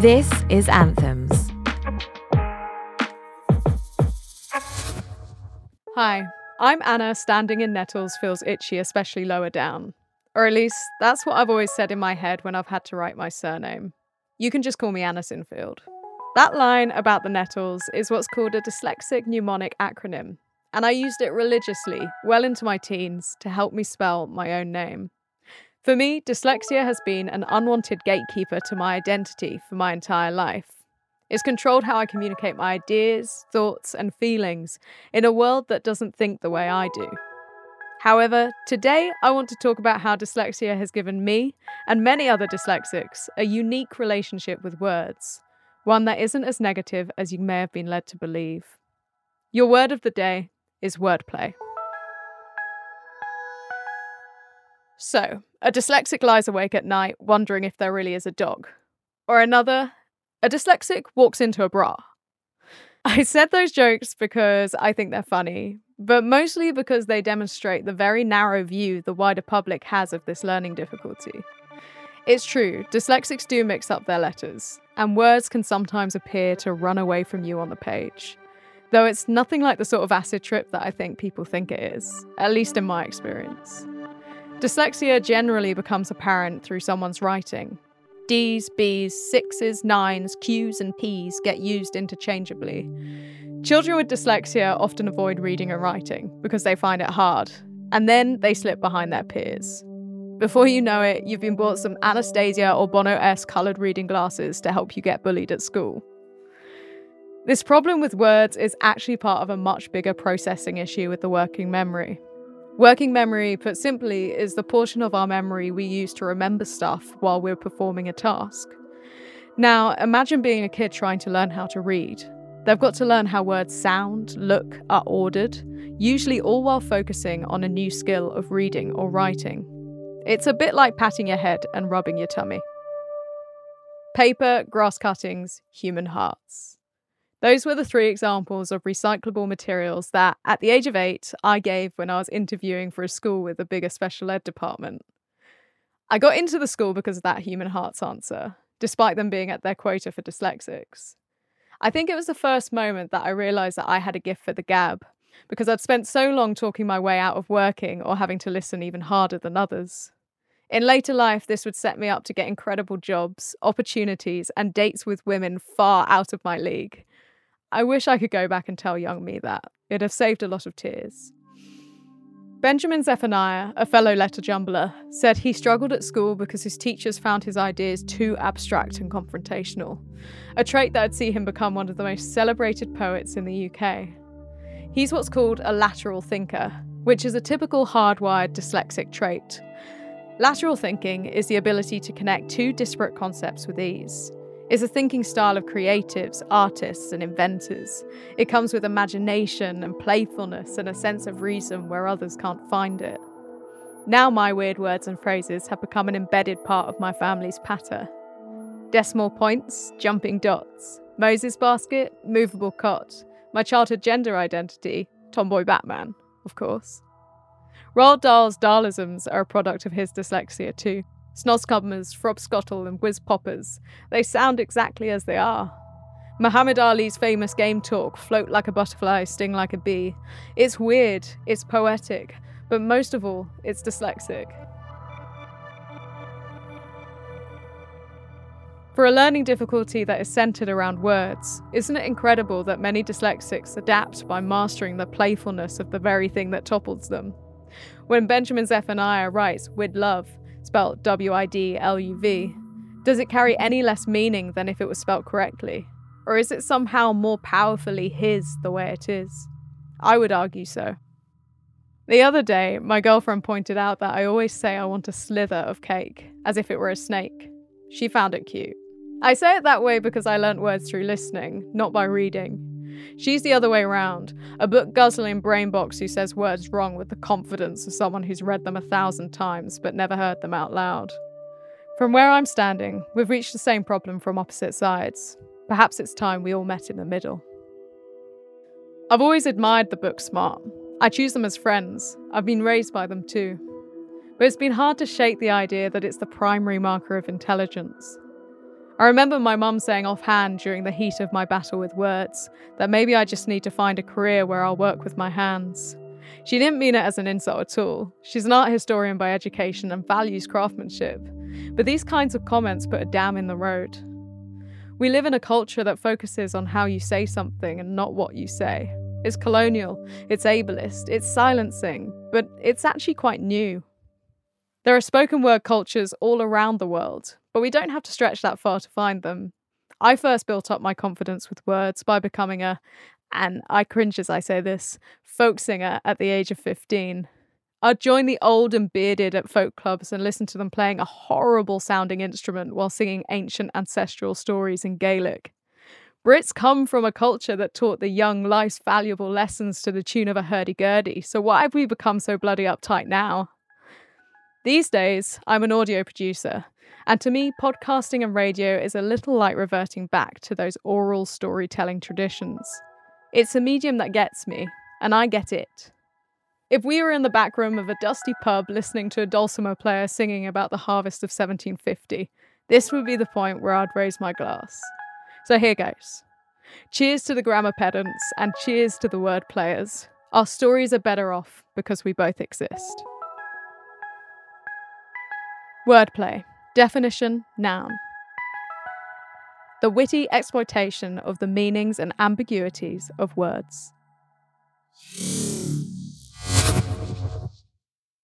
This is Anthems. Hi, I'm Anna. Standing in nettles feels itchy, especially lower down. Or at least, that's what I've always said in my head when I've had to write my surname. You can just call me Anna Sinfield. That line about the nettles is what's called a dyslexic mnemonic acronym, and I used it religiously well into my teens to help me spell my own name. For me, dyslexia has been an unwanted gatekeeper to my identity for my entire life. It's controlled how I communicate my ideas, thoughts, and feelings in a world that doesn't think the way I do. However, today I want to talk about how dyslexia has given me and many other dyslexics a unique relationship with words, one that isn't as negative as you may have been led to believe. Your word of the day is wordplay. So, a dyslexic lies awake at night wondering if there really is a dog. Or another, a dyslexic walks into a bra. I said those jokes because I think they're funny, but mostly because they demonstrate the very narrow view the wider public has of this learning difficulty. It's true, dyslexics do mix up their letters, and words can sometimes appear to run away from you on the page. Though it's nothing like the sort of acid trip that I think people think it is, at least in my experience. Dyslexia generally becomes apparent through someone's writing. D's, B's, sixes, nines, Q's, and P's get used interchangeably. Children with dyslexia often avoid reading and writing because they find it hard, and then they slip behind their peers. Before you know it, you've been bought some Anastasia or Bono S coloured reading glasses to help you get bullied at school. This problem with words is actually part of a much bigger processing issue with the working memory. Working memory, put simply, is the portion of our memory we use to remember stuff while we're performing a task. Now, imagine being a kid trying to learn how to read. They've got to learn how words sound, look, are ordered, usually all while focusing on a new skill of reading or writing. It's a bit like patting your head and rubbing your tummy. Paper, grass cuttings, human hearts. Those were the three examples of recyclable materials that, at the age of eight, I gave when I was interviewing for a school with a bigger special ed department. I got into the school because of that human hearts answer, despite them being at their quota for dyslexics. I think it was the first moment that I realised that I had a gift for the gab, because I'd spent so long talking my way out of working or having to listen even harder than others. In later life, this would set me up to get incredible jobs, opportunities, and dates with women far out of my league. I wish I could go back and tell young me that. It'd have saved a lot of tears. Benjamin Zephaniah, a fellow letter jumbler, said he struggled at school because his teachers found his ideas too abstract and confrontational, a trait that would see him become one of the most celebrated poets in the UK. He's what's called a lateral thinker, which is a typical hardwired dyslexic trait. Lateral thinking is the ability to connect two disparate concepts with ease. It's a thinking style of creatives, artists, and inventors. It comes with imagination and playfulness and a sense of reason where others can't find it. Now, my weird words and phrases have become an embedded part of my family's patter. Decimal points, jumping dots, Moses basket, movable cot, my childhood gender identity, tomboy Batman, of course. Roald Dahl's Dahlisms are a product of his dyslexia too. Snozzcumbers, Frobscottle, and Whizzpoppers. They sound exactly as they are. Muhammad Ali's famous game talk, float like a butterfly, sting like a bee. It's weird, it's poetic, but most of all, it's dyslexic. For a learning difficulty that is centered around words, isn't it incredible that many dyslexics adapt by mastering the playfulness of the very thing that topples them? When Benjamin Zephaniah writes, with love, spelled W I D L U V, does it carry any less meaning than if it was spelled correctly? Or is it somehow more powerfully his the way it is? I would argue so. The other day, my girlfriend pointed out that I always say I want a slither of cake, as if it were a snake. She found it cute. I say it that way because I learnt words through listening, not by reading. She's the other way around, a book guzzling brainbox who says words wrong with the confidence of someone who's read them a thousand times but never heard them out loud. From where I'm standing, we've reached the same problem from opposite sides. Perhaps it's time we all met in the middle. I've always admired the book smart. I choose them as friends. I've been raised by them too. But it's been hard to shake the idea that it's the primary marker of intelligence. I remember my mum saying offhand during the heat of my battle with words that maybe I just need to find a career where I'll work with my hands. She didn't mean it as an insult at all. She's an art historian by education and values craftsmanship. But these kinds of comments put a dam in the road. We live in a culture that focuses on how you say something and not what you say. It's colonial, it's ableist, it's silencing, but it's actually quite new. There are spoken word cultures all around the world, but we don't have to stretch that far to find them. I first built up my confidence with words by becoming a, and I cringe as I say this, folk singer at the age of 15. I'd join the old and bearded at folk clubs and listen to them playing a horrible sounding instrument while singing ancient ancestral stories in Gaelic. Brits come from a culture that taught the young life's valuable lessons to the tune of a hurdy-gurdy, so why have we become so bloody uptight now? These days, I'm an audio producer, and to me, podcasting and radio is a little like reverting back to those oral storytelling traditions. It's a medium that gets me, and I get it. If we were in the back room of a dusty pub listening to a dulcimer player singing about the harvest of 1750, this would be the point where I'd raise my glass. So here goes. Cheers to the grammar pedants and cheers to the word players. Our stories are better off because we both exist. Wordplay. Definition noun the witty exploitation of the meanings and ambiguities of words.